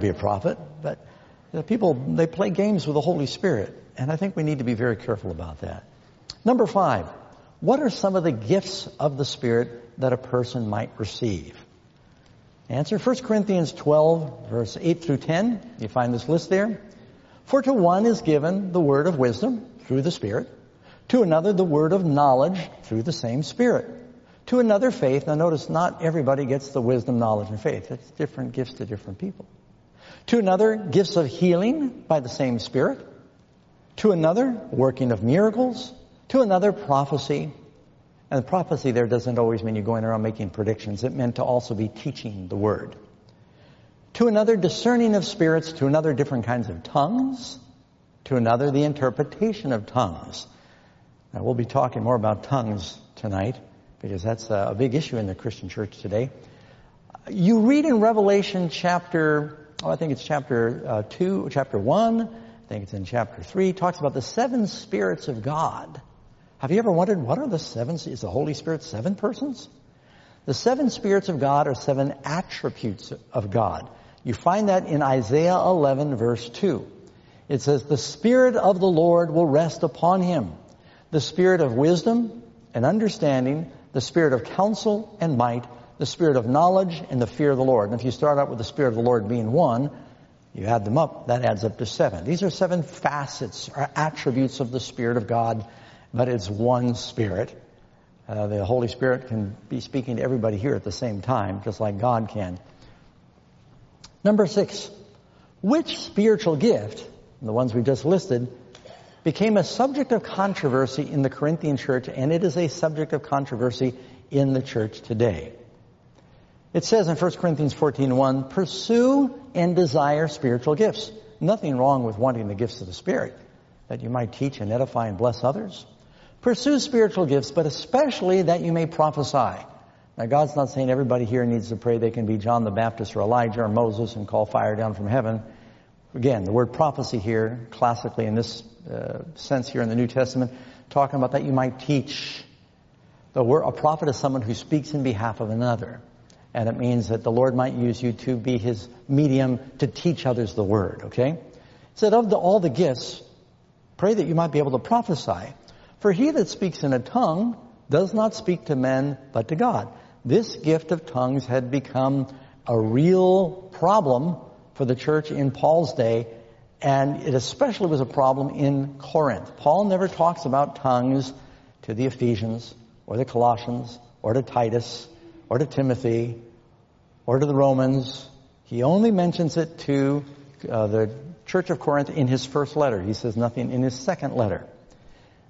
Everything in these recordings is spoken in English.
be a prophet, but you know, people, they play games with the Holy Spirit. And I think we need to be very careful about that. Number five, what are some of the gifts of the Spirit that a person might receive? Answer 1 Corinthians 12, verse 8 through 10. You find this list there. For to one is given the word of wisdom through the Spirit, to another the word of knowledge through the same Spirit, to another faith. Now notice not everybody gets the wisdom, knowledge, and faith. It's different gifts to different people. To another, gifts of healing by the same Spirit. To another, working of miracles. To another, prophecy. And prophecy there doesn't always mean you're going around making predictions. It meant to also be teaching the Word. To another, discerning of spirits. To another, different kinds of tongues. To another, the interpretation of tongues. Now, we'll be talking more about tongues tonight because that's a big issue in the Christian church today. You read in Revelation chapter oh, I think it's chapter uh, 2, chapter 1, I think it's in chapter 3, talks about the seven spirits of God. Have you ever wondered what are the seven, is the Holy Spirit seven persons? The seven spirits of God are seven attributes of God. You find that in Isaiah 11 verse 2. It says, the Spirit of the Lord will rest upon him. The Spirit of wisdom and understanding, the Spirit of counsel and might, the spirit of knowledge and the fear of the Lord. And if you start out with the spirit of the Lord being one, you add them up, that adds up to seven. These are seven facets or attributes of the Spirit of God, but it's one Spirit. Uh, the Holy Spirit can be speaking to everybody here at the same time, just like God can. Number six, which spiritual gift, the ones we just listed, became a subject of controversy in the Corinthian church, and it is a subject of controversy in the church today. It says in 1 Corinthians 14:1, pursue and desire spiritual gifts. Nothing wrong with wanting the gifts of the Spirit, that you might teach and edify and bless others. Pursue spiritual gifts, but especially that you may prophesy. Now God's not saying everybody here needs to pray they can be John the Baptist or Elijah or Moses and call fire down from heaven. Again, the word prophecy here, classically in this uh, sense here in the New Testament, talking about that you might teach. The word, a prophet is someone who speaks in behalf of another. And it means that the Lord might use you to be His medium to teach others the Word, okay? Said, of the, all the gifts, pray that you might be able to prophesy. For he that speaks in a tongue does not speak to men, but to God. This gift of tongues had become a real problem for the church in Paul's day, and it especially was a problem in Corinth. Paul never talks about tongues to the Ephesians, or the Colossians, or to Titus, or to Timothy or to the Romans. He only mentions it to uh, the church of Corinth in his first letter. He says nothing in his second letter.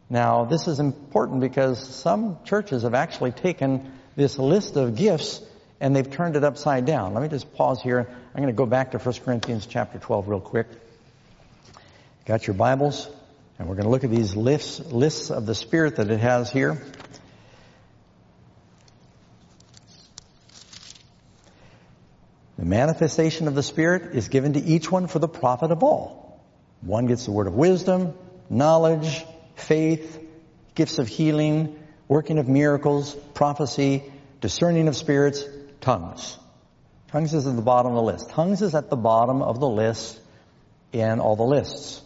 Now, this is important because some churches have actually taken this list of gifts and they've turned it upside down. Let me just pause here. I'm going to go back to 1 Corinthians chapter 12 real quick. Got your Bibles? And we're going to look at these lists, lists of the Spirit that it has here. The manifestation of the Spirit is given to each one for the profit of all. One gets the word of wisdom, knowledge, faith, gifts of healing, working of miracles, prophecy, discerning of spirits, tongues. Tongues is at the bottom of the list. Tongues is at the bottom of the list in all the lists.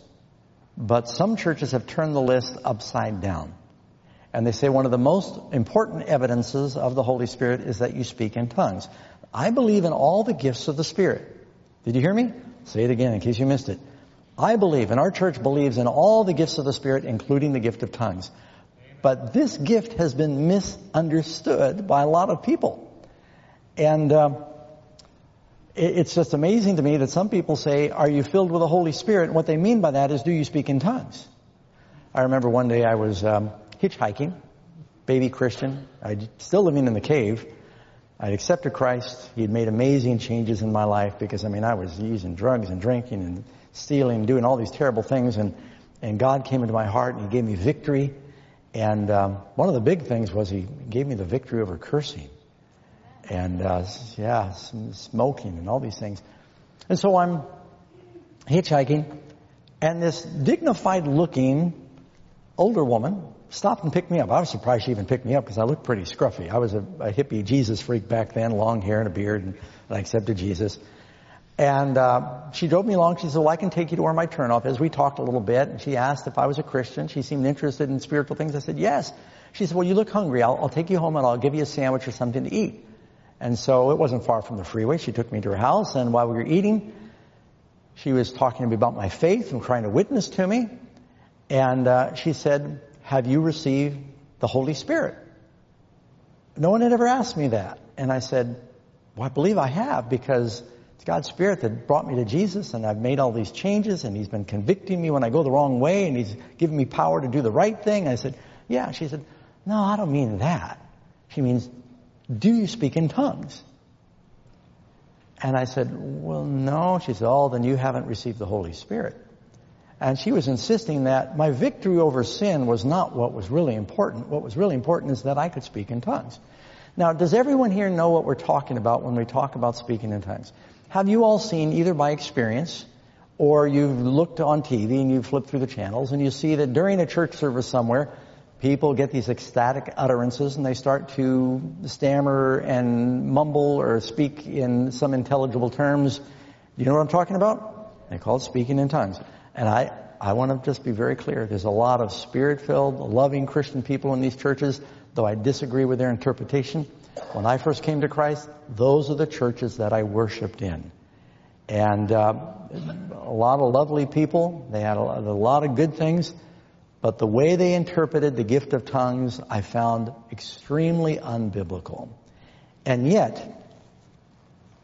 But some churches have turned the list upside down. And they say one of the most important evidences of the Holy Spirit is that you speak in tongues. I believe in all the gifts of the Spirit. Did you hear me? Say it again in case you missed it. I believe, and our church believes in all the gifts of the Spirit, including the gift of tongues. But this gift has been misunderstood by a lot of people. And uh, it's just amazing to me that some people say, are you filled with the Holy Spirit? And what they mean by that is, do you speak in tongues? I remember one day I was um, hitchhiking, baby Christian. I still living in the cave. I'd accepted Christ. He had made amazing changes in my life because, I mean, I was using drugs and drinking and stealing and doing all these terrible things. And, and God came into my heart and He gave me victory. And um, one of the big things was He gave me the victory over cursing. And, uh, yeah, smoking and all these things. And so I'm hitchhiking. And this dignified looking older woman stopped and picked me up. I was surprised she even picked me up because I looked pretty scruffy. I was a, a, hippie Jesus freak back then, long hair and a beard, and, and I accepted Jesus. And uh, she drove me along. She said, well, I can take you to where my turnoff is. We talked a little bit, and she asked if I was a Christian. She seemed interested in spiritual things. I said, yes. She said, well, you look hungry. I'll, I'll take you home and I'll give you a sandwich or something to eat. And so it wasn't far from the freeway. She took me to her house, and while we were eating, she was talking to me about my faith and trying to witness to me. And uh, she said, have you received the Holy Spirit? No one had ever asked me that. And I said, well, I believe I have because it's God's Spirit that brought me to Jesus and I've made all these changes and He's been convicting me when I go the wrong way and He's given me power to do the right thing. I said, yeah. She said, no, I don't mean that. She means, do you speak in tongues? And I said, well, no. She said, oh, then you haven't received the Holy Spirit. And she was insisting that my victory over sin was not what was really important. What was really important is that I could speak in tongues. Now, does everyone here know what we're talking about when we talk about speaking in tongues? Have you all seen, either by experience or you've looked on TV and you've flipped through the channels and you see that during a church service somewhere, people get these ecstatic utterances and they start to stammer and mumble or speak in some intelligible terms. Do You know what I'm talking about? They call it speaking in tongues. And I, I want to just be very clear. There's a lot of spirit-filled, loving Christian people in these churches though I disagree with their interpretation. When I first came to Christ, those are the churches that I worshiped in. And uh, a lot of lovely people. They had a, a lot of good things. But the way they interpreted the gift of tongues, I found extremely unbiblical. And yet,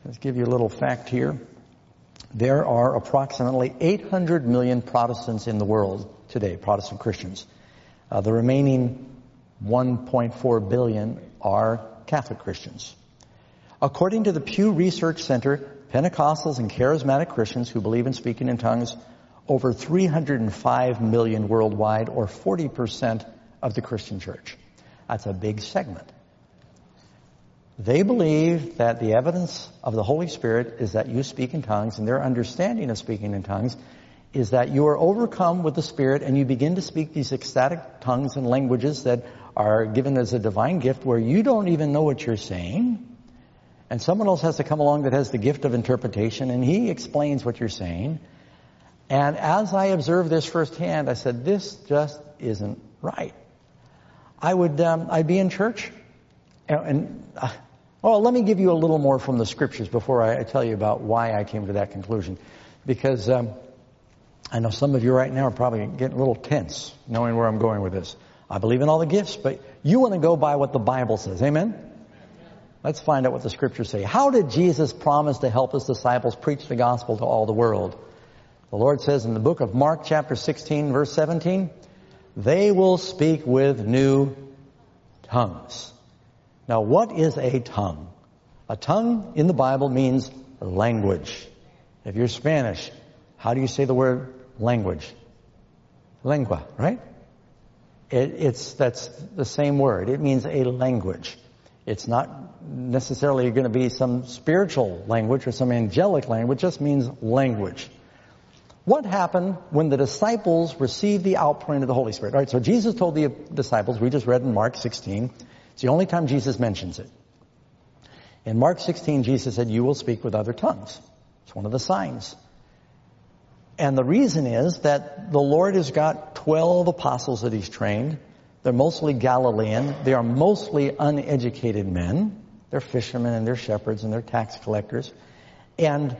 let's give you a little fact here. There are approximately 800 million Protestants in the world today, Protestant Christians. Uh, the remaining 1.4 billion are Catholic Christians. According to the Pew Research Center, Pentecostals and charismatic Christians who believe in speaking in tongues, over 305 million worldwide, or 40% of the Christian church. That's a big segment. They believe that the evidence of the Holy Spirit is that you speak in tongues, and their understanding of speaking in tongues is that you are overcome with the Spirit and you begin to speak these ecstatic tongues and languages that are given as a divine gift where you don't even know what you're saying. And someone else has to come along that has the gift of interpretation and he explains what you're saying. And as I observed this firsthand, I said, this just isn't right. I would, um, I'd be in church and, and uh, well, let me give you a little more from the scriptures before I, I tell you about why I came to that conclusion. Because um, I know some of you right now are probably getting a little tense knowing where I'm going with this. I believe in all the gifts, but you want to go by what the Bible says. Amen? Let's find out what the scriptures say. How did Jesus promise to help his disciples preach the gospel to all the world? The Lord says in the book of Mark chapter 16 verse 17, they will speak with new tongues. Now what is a tongue? A tongue in the Bible means language. If you're Spanish, how do you say the word language? Lengua, right? It, it's, that's the same word. It means a language. It's not necessarily going to be some spiritual language or some angelic language. It just means language. What happened when the disciples received the outpouring of the Holy Spirit? All right, so Jesus told the disciples, we just read in Mark 16, it's the only time Jesus mentions it. In Mark 16, Jesus said, you will speak with other tongues. It's one of the signs. And the reason is that the Lord has got 12 apostles that he's trained. They're mostly Galilean. They are mostly uneducated men. They're fishermen and they're shepherds and they're tax collectors. And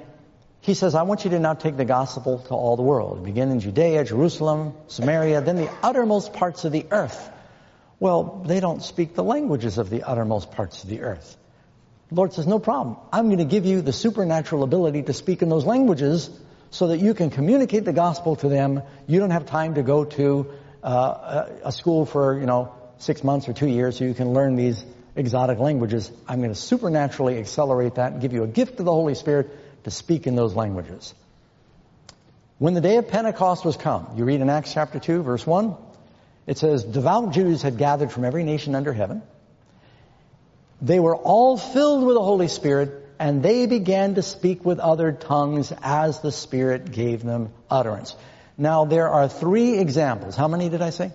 he says, I want you to now take the gospel to all the world. Begin in Judea, Jerusalem, Samaria, then the uttermost parts of the earth. Well, they don't speak the languages of the uttermost parts of the earth. The Lord says, no problem. I'm going to give you the supernatural ability to speak in those languages so that you can communicate the gospel to them. You don't have time to go to uh, a school for, you know, six months or two years so you can learn these exotic languages. I'm going to supernaturally accelerate that and give you a gift of the Holy Spirit to speak in those languages. When the day of Pentecost was come, you read in Acts chapter 2 verse 1, it says, devout Jews had gathered from every nation under heaven. They were all filled with the Holy Spirit and they began to speak with other tongues as the Spirit gave them utterance. Now there are three examples. How many did I say?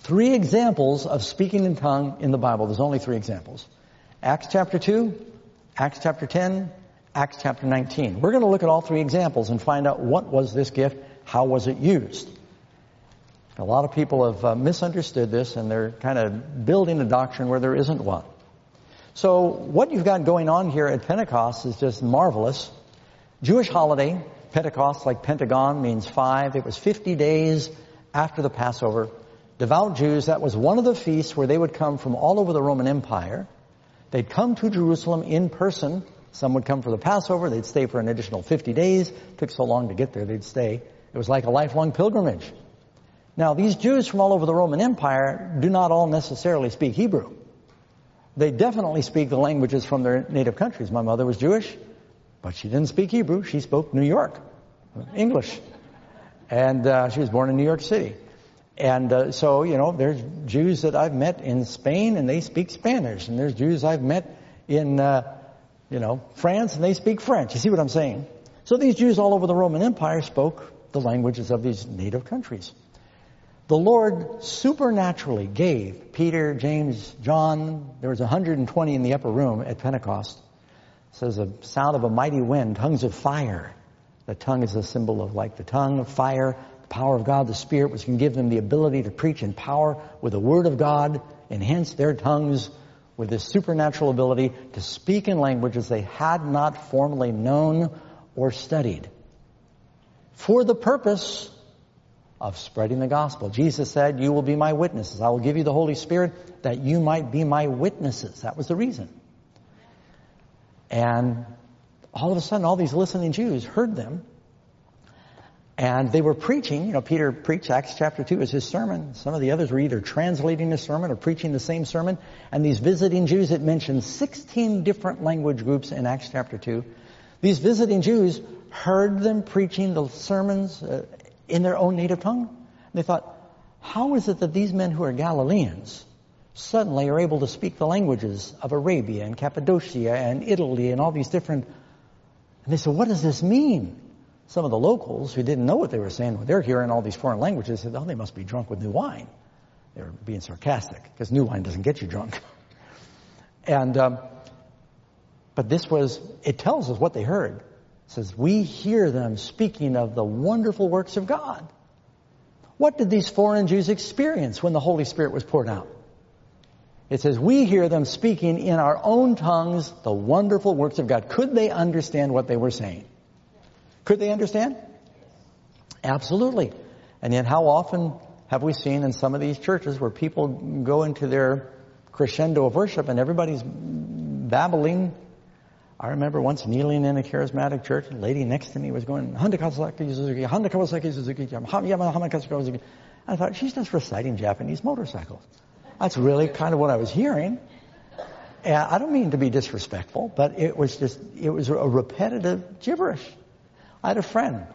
Three examples of speaking in tongue in the Bible. There's only three examples. Acts chapter 2, Acts chapter 10, Acts chapter 19. We're going to look at all three examples and find out what was this gift, how was it used. A lot of people have uh, misunderstood this and they're kind of building a doctrine where there isn't one. So what you've got going on here at Pentecost is just marvelous. Jewish holiday, Pentecost, like Pentagon, means five. It was 50 days after the Passover. Devout Jews, that was one of the feasts where they would come from all over the Roman Empire. They'd come to Jerusalem in person. Some would come for the Passover. They'd stay for an additional 50 days. It took so long to get there, they'd stay. It was like a lifelong pilgrimage. Now, these Jews from all over the Roman Empire do not all necessarily speak Hebrew. They definitely speak the languages from their native countries. My mother was Jewish, but she didn't speak Hebrew. She spoke New York, English. And uh, she was born in New York City. And uh, so, you know, there's Jews that I've met in Spain and they speak Spanish. And there's Jews I've met in, uh, you know, France and they speak French. You see what I'm saying? So these Jews all over the Roman Empire spoke the languages of these native countries. The Lord supernaturally gave Peter, James, John, there was 120 in the upper room at Pentecost. It says a sound of a mighty wind, tongues of fire. The tongue is a symbol of like the tongue of fire, the power of God, the Spirit, which can give them the ability to preach in power with the Word of God, enhance their tongues with this supernatural ability to speak in languages they had not formerly known or studied. For the purpose of spreading the gospel. Jesus said, you will be my witnesses. I will give you the Holy Spirit that you might be my witnesses. That was the reason. And all of a sudden, all these listening Jews heard them. And they were preaching, you know, Peter preached Acts chapter 2 as his sermon. Some of the others were either translating the sermon or preaching the same sermon. And these visiting Jews, it mentioned 16 different language groups in Acts chapter 2. These visiting Jews heard them preaching the sermons uh, in their own native tongue. They thought, how is it that these men who are Galileans suddenly are able to speak the languages of Arabia and Cappadocia and Italy and all these different... And they said, what does this mean? Some of the locals who didn't know what they were saying, when they're hearing all these foreign languages, said, oh, they must be drunk with new wine. They were being sarcastic, because new wine doesn't get you drunk. and, um, but this was, it tells us what they heard says, we hear them speaking of the wonderful works of God. What did these foreign Jews experience when the Holy Spirit was poured out? It says, we hear them speaking in our own tongues the wonderful works of God. Could they understand what they were saying? Could they understand? Absolutely. And yet how often have we seen in some of these churches where people go into their crescendo of worship and everybody's babbling I remember once kneeling in a charismatic church, a lady next to me was going, Honda Kawasaki Suzuki, Honda Kawasaki Suzuki, Yamaha Suzuki. I thought, she's just reciting Japanese motorcycles. That's really kind of what I was hearing. And I don't mean to be disrespectful, but it was just, it was a repetitive gibberish. I had a friend.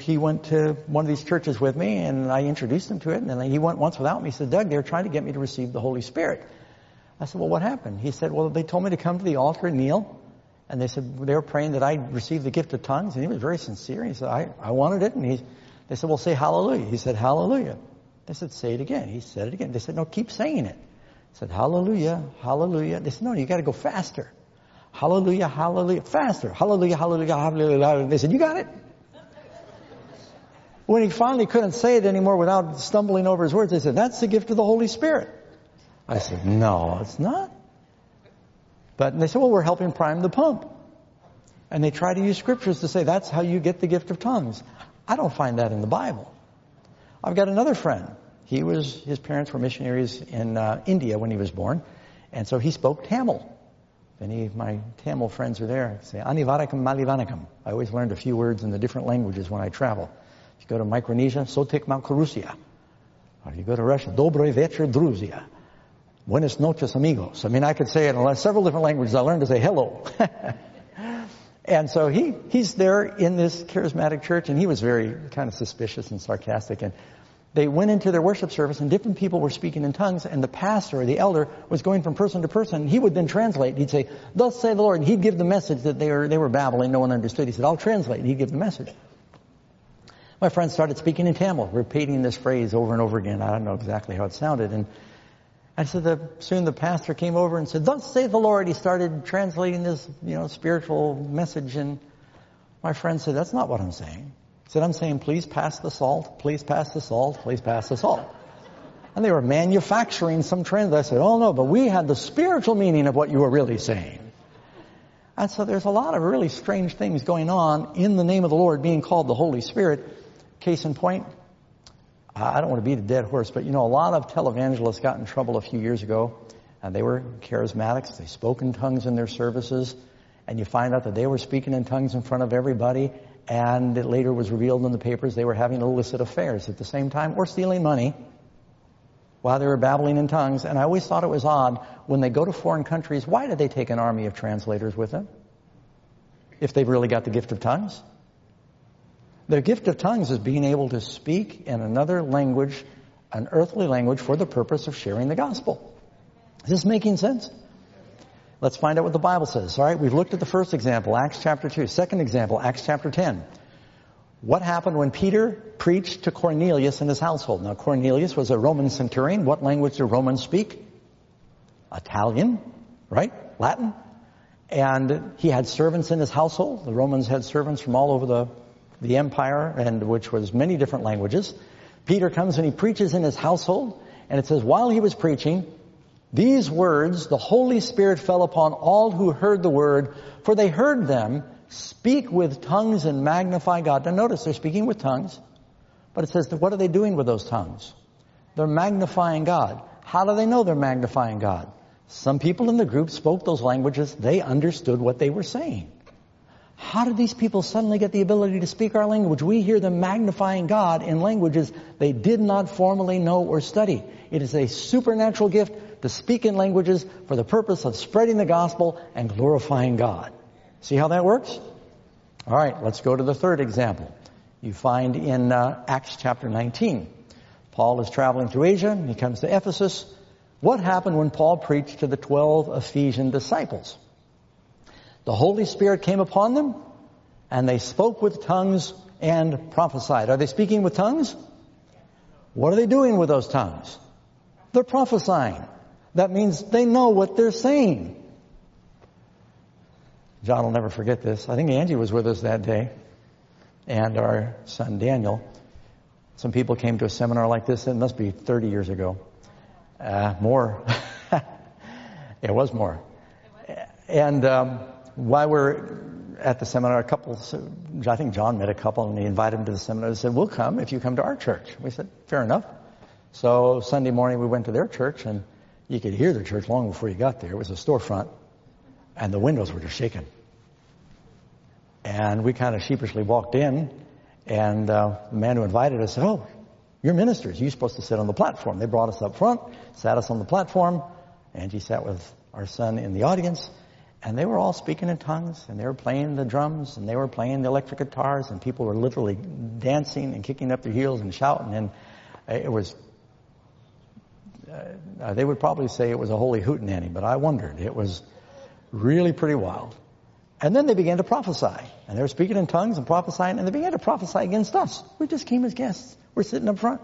He went to one of these churches with me and I introduced him to it and then he went once without me. He said, Doug, they're trying to get me to receive the Holy Spirit. I said, well, what happened? He said, well, they told me to come to the altar and kneel. And they said, they were praying that I'd receive the gift of tongues. And he was very sincere. He said, I, I wanted it. And he, they said, well, say hallelujah. He said, hallelujah. They said, say it again. He said it again. They said, no, keep saying it. He said, hallelujah, hallelujah. They said, no, you got to go faster. Hallelujah, hallelujah, faster. Hallelujah, hallelujah, hallelujah. They said, you got it. When he finally couldn't say it anymore without stumbling over his words, they said, that's the gift of the Holy Spirit. I said, no, it's not. But they said, well, we're helping prime the pump. And they try to use scriptures to say that's how you get the gift of tongues. I don't find that in the Bible. I've got another friend. He was, his parents were missionaries in uh, India when he was born. And so he spoke Tamil. If any of my Tamil friends are there, say, Anivarakam Malivanakam. I always learned a few words in the different languages when I travel. If you go to Micronesia, Sotik Malkarusia. Or if you go to Russia, Dobroy Večer Druzia. Buenos noches, amigos. I mean, I could say it in several different languages. I learned to say hello. and so he, he's there in this charismatic church and he was very kind of suspicious and sarcastic and they went into their worship service and different people were speaking in tongues and the pastor or the elder was going from person to person. He would then translate. He'd say, thus say the Lord. And he'd give the message that they were, they were babbling. No one understood. He said, I'll translate. And he'd give the message. My friend started speaking in Tamil, repeating this phrase over and over again. I don't know exactly how it sounded. And And so the, soon the pastor came over and said, thus saith the Lord. He started translating this, you know, spiritual message. And my friend said, that's not what I'm saying. He said, I'm saying, please pass the salt, please pass the salt, please pass the salt. And they were manufacturing some trends. I said, oh no, but we had the spiritual meaning of what you were really saying. And so there's a lot of really strange things going on in the name of the Lord being called the Holy Spirit. Case in point, I don't want to beat a dead horse, but you know, a lot of televangelists got in trouble a few years ago, and they were charismatics. They spoke in tongues in their services, and you find out that they were speaking in tongues in front of everybody, and it later was revealed in the papers they were having illicit affairs at the same time, or stealing money while they were babbling in tongues. And I always thought it was odd when they go to foreign countries, why do they take an army of translators with them? If they've really got the gift of tongues? The gift of tongues is being able to speak in another language, an earthly language, for the purpose of sharing the gospel. Is this making sense? Let's find out what the Bible says. All right, we've looked at the first example, Acts chapter 2. Second example, Acts chapter 10. What happened when Peter preached to Cornelius and his household? Now, Cornelius was a Roman centurion. What language do Romans speak? Italian, right? Latin. And he had servants in his household. The Romans had servants from all over the, the empire, and which was many different languages. Peter comes and he preaches in his household, and it says, while he was preaching, these words, the Holy Spirit fell upon all who heard the word, for they heard them speak with tongues and magnify God. Now notice they're speaking with tongues, but it says that what are they doing with those tongues? They're magnifying God. How do they know they're magnifying God? Some people in the group spoke those languages. They understood what they were saying. How did these people suddenly get the ability to speak our language? We hear them magnifying God in languages they did not formally know or study. It is a supernatural gift to speak in languages for the purpose of spreading the gospel and glorifying God. See how that works? All right, let's go to the third example. You find in uh, Acts chapter 19. Paul is traveling through Asia. and He comes to Ephesus. What happened when Paul preached to the 12 Ephesian disciples? The Holy Spirit came upon them and they spoke with tongues and prophesied. Are they speaking with tongues? What are they doing with those tongues? They're prophesying. That means they know what they're saying. John will never forget this. I think Angie was with us that day, and our son Daniel. Some people came to a seminar like this. It must be 30 years ago. Uh, more. it was more. And um, while we're at the seminar, a couple, I think John met a couple, and he invited them to the seminar. They said, "We'll come if you come to our church." We said, "Fair enough." So Sunday morning we went to their church, and you could hear the church long before you got there. It was a storefront and the windows were just shaking. And we kind of sheepishly walked in, and uh, the man who invited us said, "Oh, you're ministers. You're supposed to sit on the platform." They brought us up front, sat us on the platform. Angie sat with our son in the audience, and they were all speaking in tongues, and they were playing the drums, and they were playing the electric guitars, and people were literally dancing and kicking up their heels and shouting, and it was. Uh, they would probably say it was a holy hootenanny, but I wondered. It was Really pretty wild. And then they began to prophesy. And they were speaking in tongues and prophesying, and they began to prophesy against us. We just came as guests. We're sitting up front.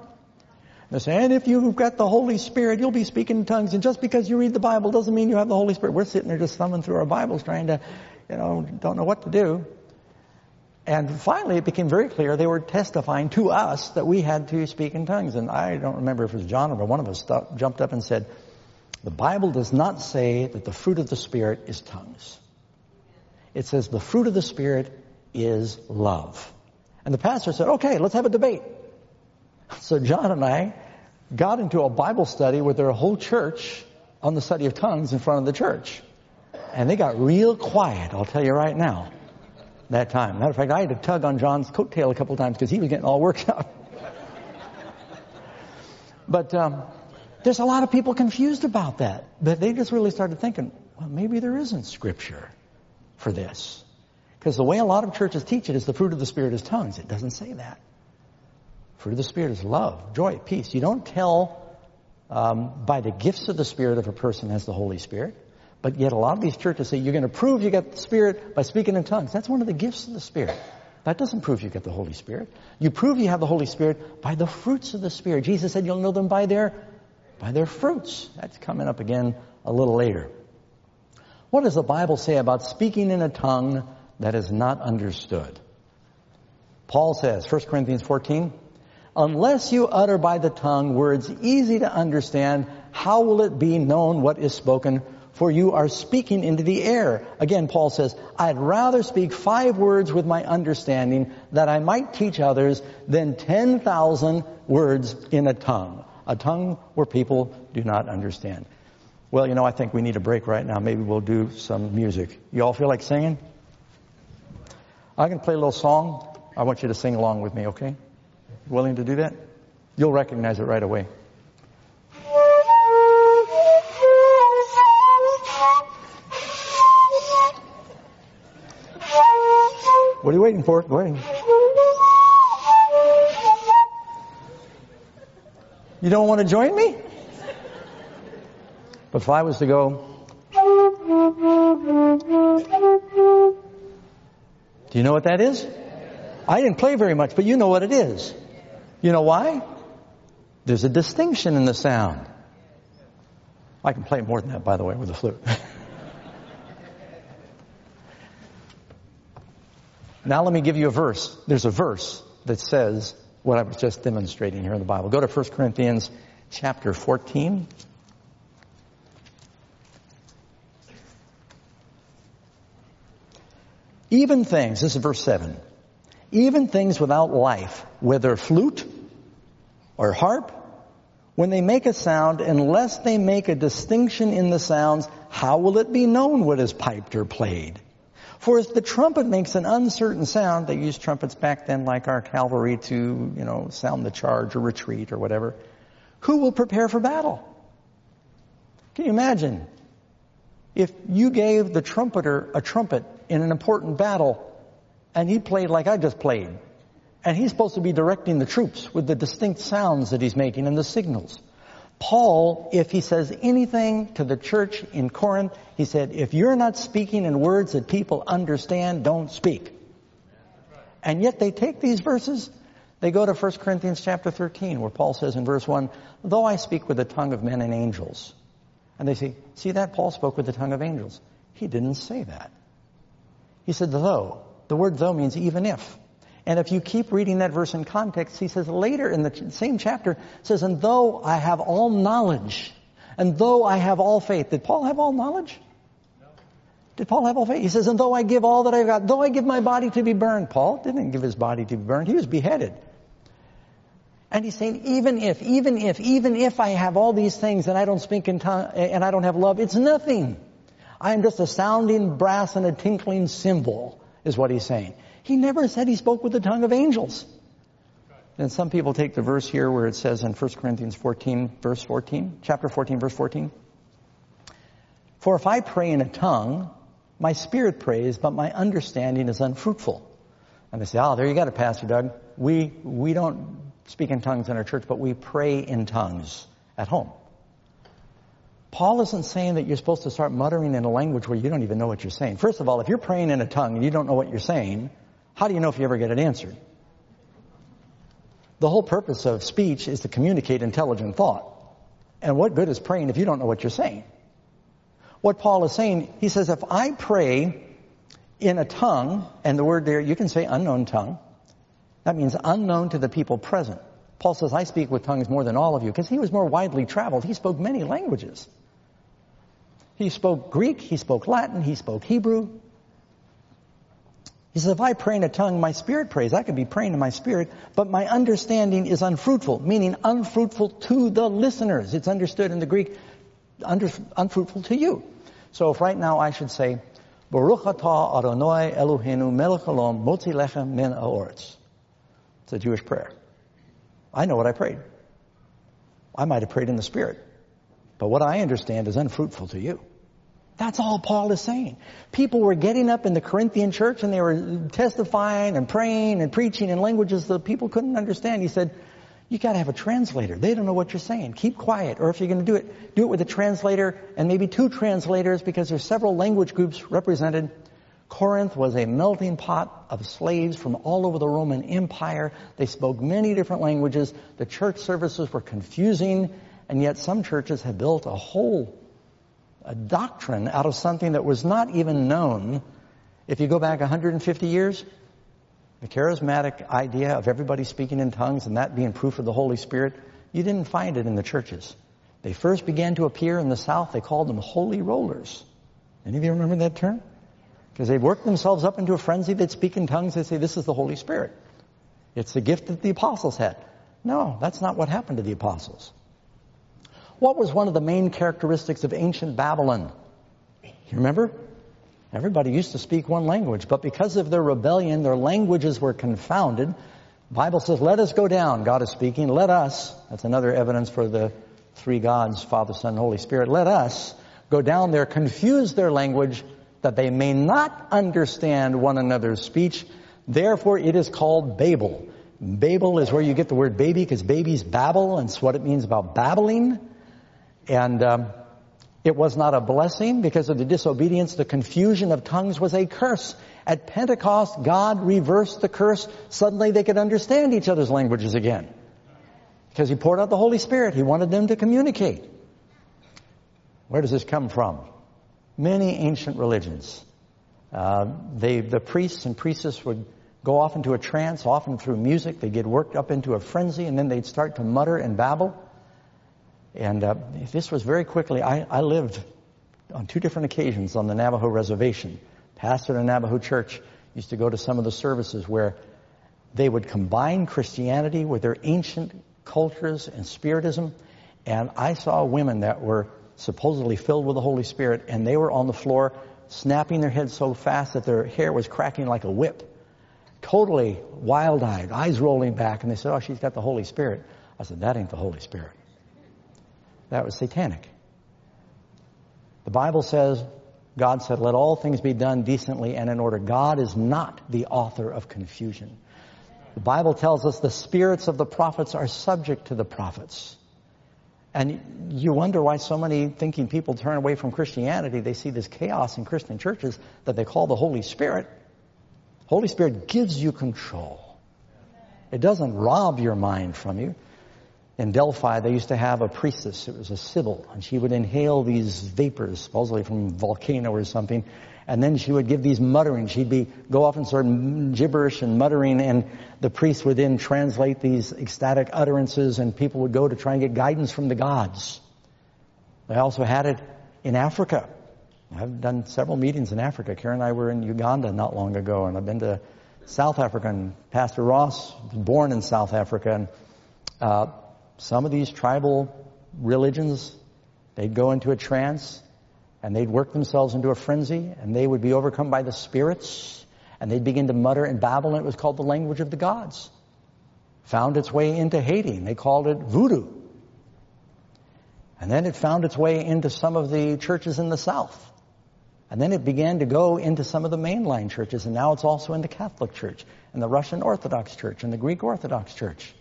They're if you've got the Holy Spirit, you'll be speaking in tongues. And just because you read the Bible doesn't mean you have the Holy Spirit. We're sitting there just thumbing through our Bibles trying to, you know, don't know what to do. And finally it became very clear they were testifying to us that we had to speak in tongues. And I don't remember if it was John or one of us stopped, jumped up and said, the Bible does not say that the fruit of the Spirit is tongues. It says the fruit of the Spirit is love. And the pastor said, okay, let's have a debate. So John and I got into a Bible study with their whole church on the study of tongues in front of the church. And they got real quiet, I'll tell you right now, that time. Matter of fact, I had to tug on John's coattail a couple times because he was getting all worked up. but um, there's a lot of people confused about that. But they just really started thinking, well, maybe there isn't scripture for this. Because the way a lot of churches teach it is the fruit of the Spirit is tongues. It doesn't say that. Fruit of the Spirit is love, joy, peace. You don't tell um, by the gifts of the Spirit if a person has the Holy Spirit. But yet a lot of these churches say you're going to prove you got the Spirit by speaking in tongues. That's one of the gifts of the Spirit. That doesn't prove you got the Holy Spirit. You prove you have the Holy Spirit by the fruits of the Spirit. Jesus said you'll know them by their By their fruits. That's coming up again a little later. What does the Bible say about speaking in a tongue that is not understood? Paul says, 1 Corinthians 14, unless you utter by the tongue words easy to understand, how will it be known what is spoken? For you are speaking into the air. Again, Paul says, I'd rather speak five words with my understanding that I might teach others than 10,000 words in a tongue a tongue where people do not understand. Well, you know, I think we need a break right now. Maybe we'll do some music. You all feel like singing? I can play a little song. I want you to sing along with me, okay? Willing to do that? You'll recognize it right away. What are you waiting for? Ahead. You don't want to join me? But if I was to go, do you know what that is? I didn't play very much, but you know what it is. You know why? There's a distinction in the sound. I can play more than that, by the way, with the flute. now let me give you a verse. There's a verse that says what I was just demonstrating here in the Bible. Go to 1 Corinthians chapter 14. Even things, this is verse 7, even things without life, whether flute or harp, when they make a sound, unless they make a distinction in the sounds, how will it be known what is piped or played? For if the trumpet makes an uncertain sound, they used trumpets back then like our cavalry to, you know, sound the charge or retreat or whatever. Who will prepare for battle? Can you imagine if you gave the trumpeter a trumpet in an important battle and he played like I just played and he's supposed to be directing the troops with the distinct sounds that he's making and the signals. Paul, if he says anything to the church in Corinth, he said, if you're not speaking in words that people understand, don't speak. And yet they take these verses, they go to 1 Corinthians chapter 13 where Paul says in verse 1, though I speak with the tongue of men and angels. And they say, see that? Paul spoke with the tongue of angels. He didn't say that. He said though. The word though means even if. And if you keep reading that verse in context, he says later in the same chapter, says, and though I have all knowledge, and though I have all faith. Did Paul have all knowledge? No. Did Paul have all faith? He says, and though I give all that I've got, though I give my body to be burned. Paul didn't give his body to be burned. He was beheaded. And he's saying, even if, even if, even if I have all these things and I don't speak in tongue, and I don't have love, it's nothing. I am just a sounding brass and a tinkling cymbal, is what he's saying. He never said he spoke with the tongue of angels. And some people take the verse here where it says in 1 Corinthians 14, verse 14, chapter 14, verse 14. For if I pray in a tongue, my spirit prays, but my understanding is unfruitful. And they say, oh, there you got it, Pastor Doug. We, we don't speak in tongues in our church, but we pray in tongues at home. Paul isn't saying that you're supposed to start muttering in a language where you don't even know what you're saying. First of all, if you're praying in a tongue and you don't know what you're saying, how do you know if you ever get it answered? The whole purpose of speech is to communicate intelligent thought. And what good is praying if you don't know what you're saying? What Paul is saying, he says, if I pray in a tongue, and the word there, you can say unknown tongue, that means unknown to the people present. Paul says, I speak with tongues more than all of you, because he was more widely traveled. He spoke many languages. He spoke Greek, he spoke Latin, he spoke Hebrew, he says, if I pray in a tongue, my spirit prays. I could be praying in my spirit, but my understanding is unfruitful, meaning unfruitful to the listeners. It's understood in the Greek, under, unfruitful to you. So if right now I should say, Baruch atah Adonai Eloheinu melech haolam motzi lechem min haaretz. It's a Jewish prayer. I know what I prayed. I might have prayed in the spirit. But what I understand is unfruitful to you. That's all Paul is saying. People were getting up in the Corinthian church and they were testifying and praying and preaching in languages that people couldn't understand. He said, you gotta have a translator. They don't know what you're saying. Keep quiet. Or if you're gonna do it, do it with a translator and maybe two translators because there's several language groups represented. Corinth was a melting pot of slaves from all over the Roman Empire. They spoke many different languages. The church services were confusing And yet some churches have built a whole a doctrine out of something that was not even known. If you go back 150 years, the charismatic idea of everybody speaking in tongues and that being proof of the Holy Spirit, you didn't find it in the churches. They first began to appear in the South. They called them holy rollers. Any of you remember that term? Because they worked themselves up into a frenzy. They'd speak in tongues. They'd say, this is the Holy Spirit. It's the gift that the apostles had. No, that's not what happened to the apostles. What was one of the main characteristics of ancient Babylon? You remember? Everybody used to speak one language, but because of their rebellion, their languages were confounded. Bible says, let us go down, God is speaking, let us, that's another evidence for the three gods, Father, Son, Holy Spirit, let us go down there, confuse their language, that they may not understand one another's speech. Therefore it is called Babel. Babel is where you get the word baby, because babies babble, and it's what it means about babbling. And um, it was not a blessing because of the disobedience. The confusion of tongues was a curse. At Pentecost, God reversed the curse. Suddenly they could understand each other's languages again. Because He poured out the Holy Spirit. He wanted them to communicate. Where does this come from? Many ancient religions. Uh, they, the priests and priestesses would go off into a trance, often through music. They'd get worked up into a frenzy, and then they'd start to mutter and babble. And uh, this was very quickly, I, I lived on two different occasions on the Navajo reservation. Pastor a Navajo church used to go to some of the services where they would combine Christianity with their ancient cultures and spiritism. And I saw women that were supposedly filled with the Holy Spirit and they were on the floor snapping their heads so fast that their hair was cracking like a whip. Totally wild-eyed, eyes rolling back. And they said, oh, she's got the Holy Spirit. I said, that ain't the Holy Spirit. That was satanic. The Bible says, God said, let all things be done decently and in order. God is not the author of confusion. The Bible tells us the spirits of the prophets are subject to the prophets. And you wonder why so many thinking people turn away from Christianity. They see this chaos in Christian churches that they call the Holy Spirit. Holy Spirit gives you control. It doesn't rob your mind from you in Delphi, they used to have a priestess. It was a sibyl, and she would inhale these vapors, supposedly from a volcano or something, and then she would give these mutterings. She'd be go off and start gibberish and muttering, and the priest would then translate these ecstatic utterances, and people would go to try and get guidance from the gods. They also had it in Africa. I've done several meetings in Africa. Karen and I were in Uganda not long ago, and I've been to South Africa. And Pastor Ross was born in South Africa, and uh, some of these tribal religions, they'd go into a trance and they'd work themselves into a frenzy and they would be overcome by the spirits and they'd begin to mutter and babble and it was called the language of the gods. Found its way into Haiti and they called it voodoo. And then it found its way into some of the churches in the South. And then it began to go into some of the mainline churches and now it's also in the Catholic Church and the Russian Orthodox Church and the Greek Orthodox Church.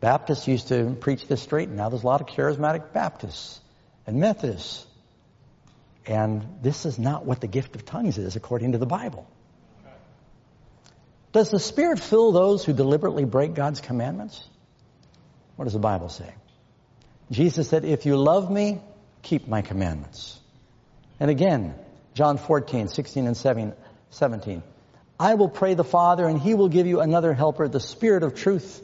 Baptists used to preach this straight. Now there's a lot of charismatic Baptists and Methodists. And this is not what the gift of tongues is according to the Bible. Does the Spirit fill those who deliberately break God's commandments? What does the Bible say? Jesus said, if you love me, keep my commandments. And again, John 14, 16 and 17. I will pray the Father and he will give you another helper, the Spirit of truth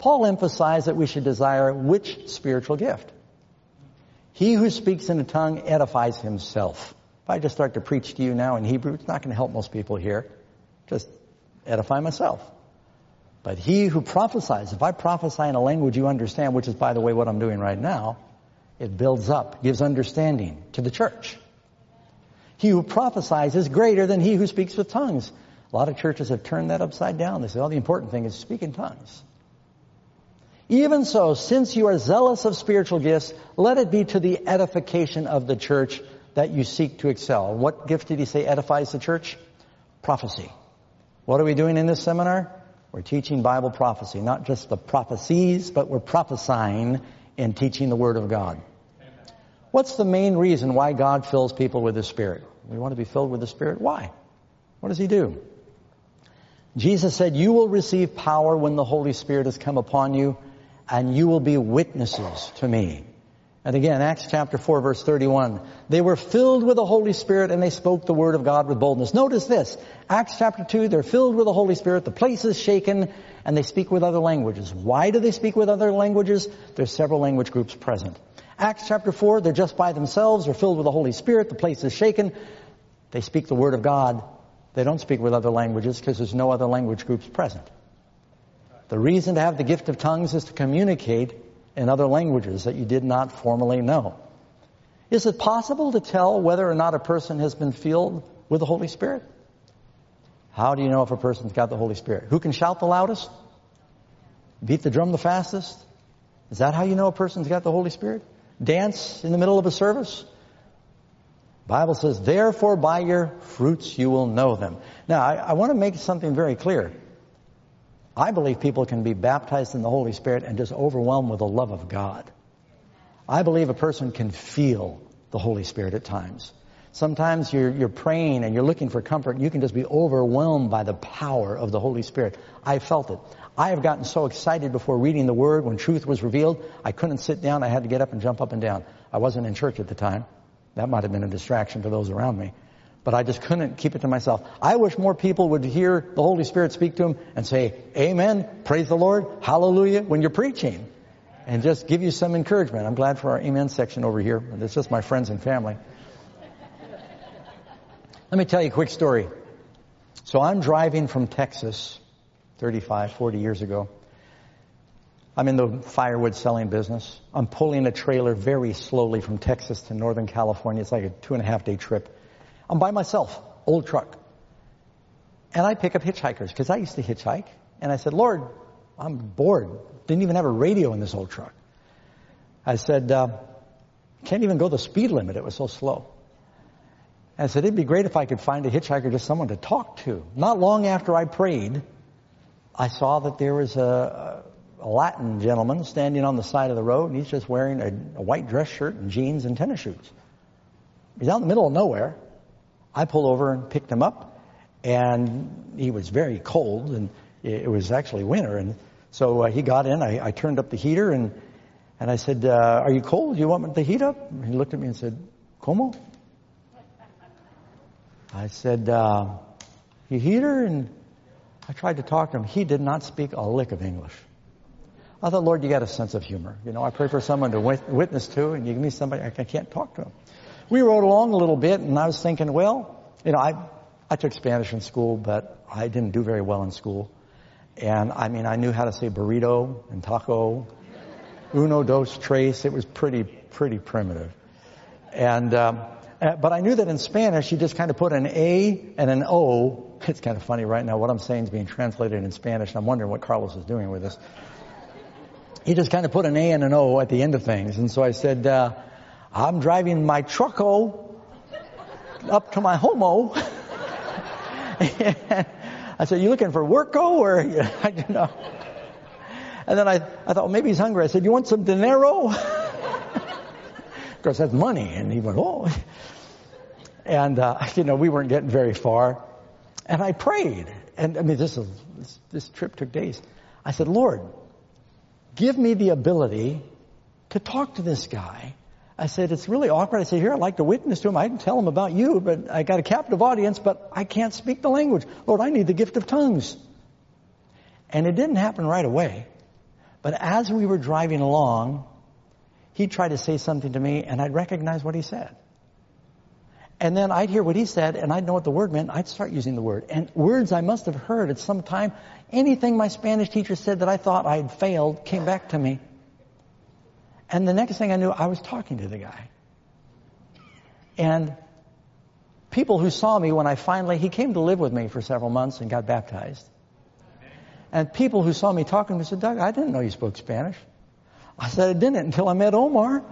Paul emphasized that we should desire which spiritual gift? He who speaks in a tongue edifies himself. If I just start to preach to you now in Hebrew, it's not going to help most people here. Just edify myself. But he who prophesies, if I prophesy in a language you understand, which is by the way what I'm doing right now, it builds up, gives understanding to the church. He who prophesies is greater than he who speaks with tongues. A lot of churches have turned that upside down. They say, oh, the important thing is speak in tongues. Even so, since you are zealous of spiritual gifts, let it be to the edification of the church that you seek to excel. What gift did he say edifies the church? Prophecy. What are we doing in this seminar? We're teaching Bible prophecy, not just the prophecies, but we're prophesying and teaching the Word of God. What's the main reason why God fills people with the Spirit? We want to be filled with the Spirit. Why? What does He do? Jesus said, you will receive power when the Holy Spirit has come upon you and you will be witnesses to me. And again, Acts chapter 4 verse 31. They were filled with the Holy Spirit and they spoke the word of God with boldness. Notice this. Acts chapter 2, they're filled with the Holy Spirit, the place is shaken, and they speak with other languages. Why do they speak with other languages? There's several language groups present. Acts chapter 4, they're just by themselves, they're filled with the Holy Spirit, the place is shaken. They speak the word of God. They don't speak with other languages because there's no other language groups present. The reason to have the gift of tongues is to communicate in other languages that you did not formerly know. Is it possible to tell whether or not a person has been filled with the Holy Spirit? How do you know if a person's got the Holy Spirit? Who can shout the loudest? Beat the drum the fastest? Is that how you know a person's got the Holy Spirit? Dance in the middle of a service? Bible says, therefore by your fruits you will know them. Now, I, I want to make something very clear. I believe people can be baptized in the Holy Spirit and just overwhelmed with the love of God. I believe a person can feel the Holy Spirit at times. Sometimes you're, you're praying and you're looking for comfort. And you can just be overwhelmed by the power of the Holy Spirit. I felt it. I have gotten so excited before reading the Word when truth was revealed. I couldn't sit down. I had to get up and jump up and down. I wasn't in church at the time. That might have been a distraction to those around me but I just couldn't keep it to myself. I wish more people would hear the Holy Spirit speak to them and say, Amen, praise the Lord, hallelujah, when you're preaching. And just give you some encouragement. I'm glad for our Amen section over here. It's just my friends and family. Let me tell you a quick story. So I'm driving from Texas 35, 40 years ago. I'm in the firewood selling business. I'm pulling a trailer very slowly from Texas to Northern California. It's like a two and a half day trip. I'm by myself, old truck. And I pick up hitchhikers because I used to hitchhike. And I said, Lord, I'm bored. Didn't even have a radio in this old truck. I said, uh, can't even go the speed limit. It was so slow. I said, it'd be great if I could find a hitchhiker, just someone to talk to. Not long after I prayed, I saw that there was a, a Latin gentleman standing on the side of the road, and he's just wearing a, a white dress shirt and jeans and tennis shoes. He's out in the middle of nowhere. I pulled over and picked him up, and he was very cold, and it was actually winter, and so uh, he got in. I, I, turned up the heater, and and I said, uh, "Are you cold? Do you want the heat up?" And he looked at me and said, "Como?" I said, uh, "You heater?" And I tried to talk to him. He did not speak a lick of English. I thought, Lord, you got a sense of humor. You know, I pray for someone to witness to, and you give me somebody I can't talk to him we rode along a little bit, and I was thinking, well, you know, I I took Spanish in school, but I didn't do very well in school. And I mean, I knew how to say burrito and taco, uno, dos, tres. It was pretty pretty primitive. And um, uh, but I knew that in Spanish, you just kind of put an A and an O. It's kind of funny right now. What I'm saying is being translated in Spanish, and I'm wondering what Carlos is doing with this. He just kind of put an A and an O at the end of things. And so I said, uh, I'm driving my trucko up to my homo. I said, you looking for worko or, I don't know. And then I, I thought, well, maybe he's hungry. I said, you want some dinero? of course, that's money. And he went, oh. And, uh, you know, we weren't getting very far. And I prayed. And I mean, this, is, this, this trip took days. I said, Lord, give me the ability to talk to this guy I said, it's really awkward. I said, here, I'd like to witness to him. I can tell him about you, but I got a captive audience, but I can't speak the language. Lord, I need the gift of tongues. And it didn't happen right away. But as we were driving along, he tried to say something to me, and I'd recognize what he said. And then I'd hear what he said, and I'd know what the word meant. I'd start using the word. And words I must have heard at some time, anything my Spanish teacher said that I thought I'd failed came back to me. And the next thing I knew, I was talking to the guy. And people who saw me when I finally, he came to live with me for several months and got baptized. And people who saw me talking to me said, Doug, I didn't know you spoke Spanish. I said, I didn't until I met Omar.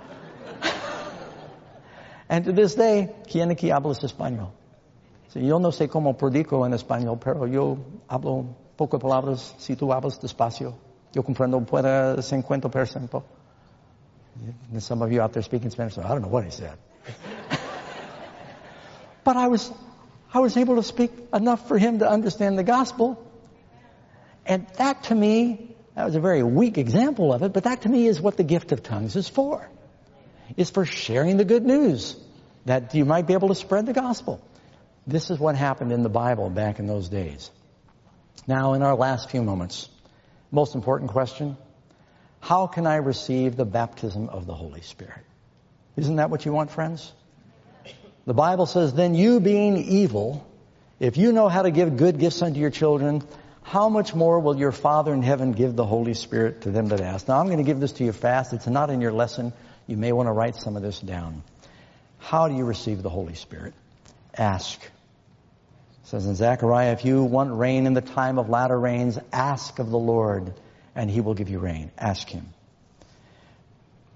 and to this day, ¿quién aquí hablas español? So, yo no sé cómo predico en español, pero yo hablo pocas palabras si tú hablas despacio. Yo comprendo puede 50%. And some of you out there speaking Spanish, so I don't know what he said. but I was, I was able to speak enough for him to understand the gospel. And that to me, That was a very weak example of it, but that to me is what the gift of tongues is for. It's for sharing the good news that you might be able to spread the gospel. This is what happened in the Bible back in those days. Now, in our last few moments, most important question, how can I receive the baptism of the Holy Spirit? Isn't that what you want, friends? The Bible says, then you being evil, if you know how to give good gifts unto your children, how much more will your Father in heaven give the Holy Spirit to them that ask? Now I'm going to give this to you fast. It's not in your lesson. You may want to write some of this down. How do you receive the Holy Spirit? Ask. It says in Zechariah, if you want rain in the time of latter rains, ask of the Lord and he will give you rain. Ask him.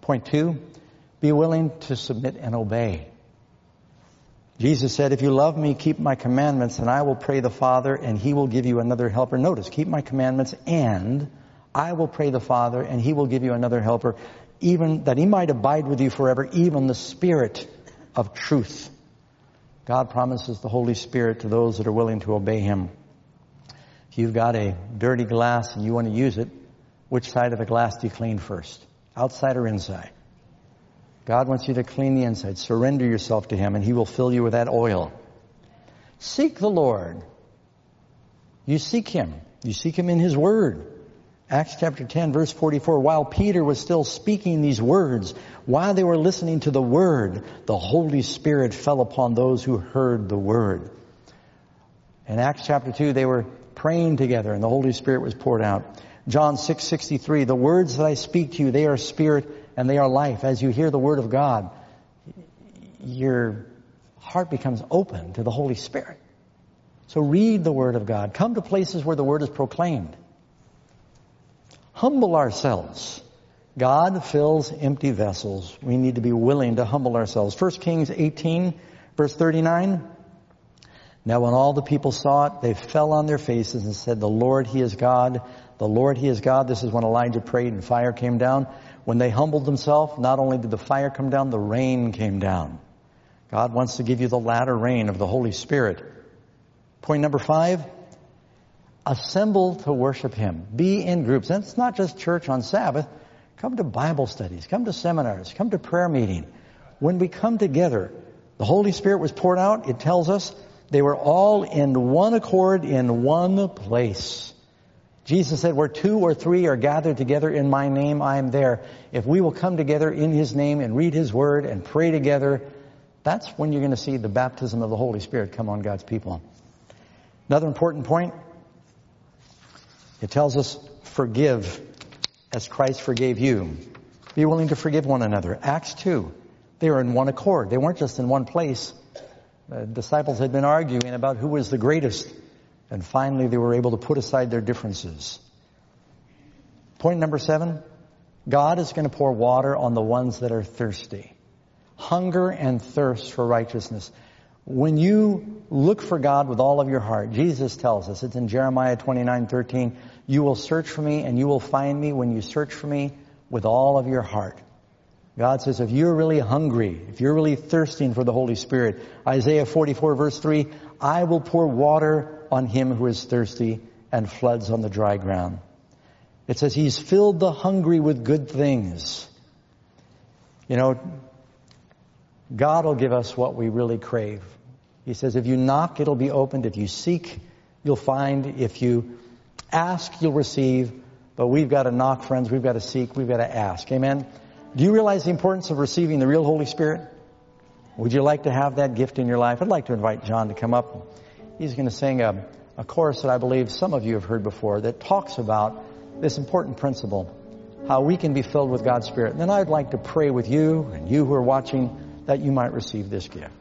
Point two, be willing to submit and obey. Jesus said, if you love me, keep my commandments and I will pray the Father and he will give you another helper. Notice, keep my commandments and I will pray the Father and he will give you another helper, even that he might abide with you forever, even the Spirit of truth. God promises the Holy Spirit to those that are willing to obey him. If you've got a dirty glass and you want to use it, which side of the glass do you clean first? Outside or inside? God wants you to clean the inside. Surrender yourself to Him and He will fill you with that oil. Seek the Lord. You seek Him. You seek Him in His Word. Acts chapter 10 verse 44, while Peter was still speaking these words, while they were listening to the Word, the Holy Spirit fell upon those who heard the Word. In Acts chapter 2, they were praying together and the Holy Spirit was poured out. John 6:63, the words that I speak to you, they are spirit and they are life. As you hear the word of God, your heart becomes open to the Holy Spirit. So read the word of God. Come to places where the word is proclaimed. Humble ourselves. God fills empty vessels. We need to be willing to humble ourselves. 1 Kings 18 verse 39. Now when all the people saw it, they fell on their faces and said, the Lord, He is God. The Lord, He is God. This is when Elijah prayed and fire came down. When they humbled themselves, not only did the fire come down, the rain came down. God wants to give you the latter rain of the Holy Spirit. Point number five, assemble to worship Him. Be in groups. And it's not just church on Sabbath. Come to Bible studies. Come to seminars. Come to prayer meeting. When we come together, the Holy Spirit was poured out. It tells us they were all in one accord in one place. Jesus said, where two or three are gathered together in my name, I am there. If we will come together in his name and read his word and pray together, that's when you're going to see the baptism of the Holy Spirit come on God's people. Another important point, it tells us, forgive as Christ forgave you. Be willing to forgive one another. Acts 2, they were in one accord. They weren't just in one place. The disciples had been arguing about who was the greatest. And finally, they were able to put aside their differences. Point number seven, God is going to pour water on the ones that are thirsty. Hunger and thirst for righteousness. When you look for God with all of your heart, Jesus tells us, it's in Jeremiah 29, 13, you will search for me and you will find me when you search for me with all of your heart. God says, if you're really hungry, if you're really thirsting for the Holy Spirit, Isaiah 44 verse 3, I will pour water on him who is thirsty and floods on the dry ground. It says he's filled the hungry with good things. You know, God will give us what we really crave. He says if you knock, it'll be opened. If you seek, you'll find. If you ask, you'll receive. But we've got to knock, friends. We've got to seek. We've got to ask. Amen. Do you realize the importance of receiving the real Holy Spirit? Would you like to have that gift in your life? I'd like to invite John to come up. He's going to sing a, a chorus that I believe some of you have heard before that talks about this important principle, how we can be filled with God's Spirit. And then I'd like to pray with you and you who are watching that you might receive this gift.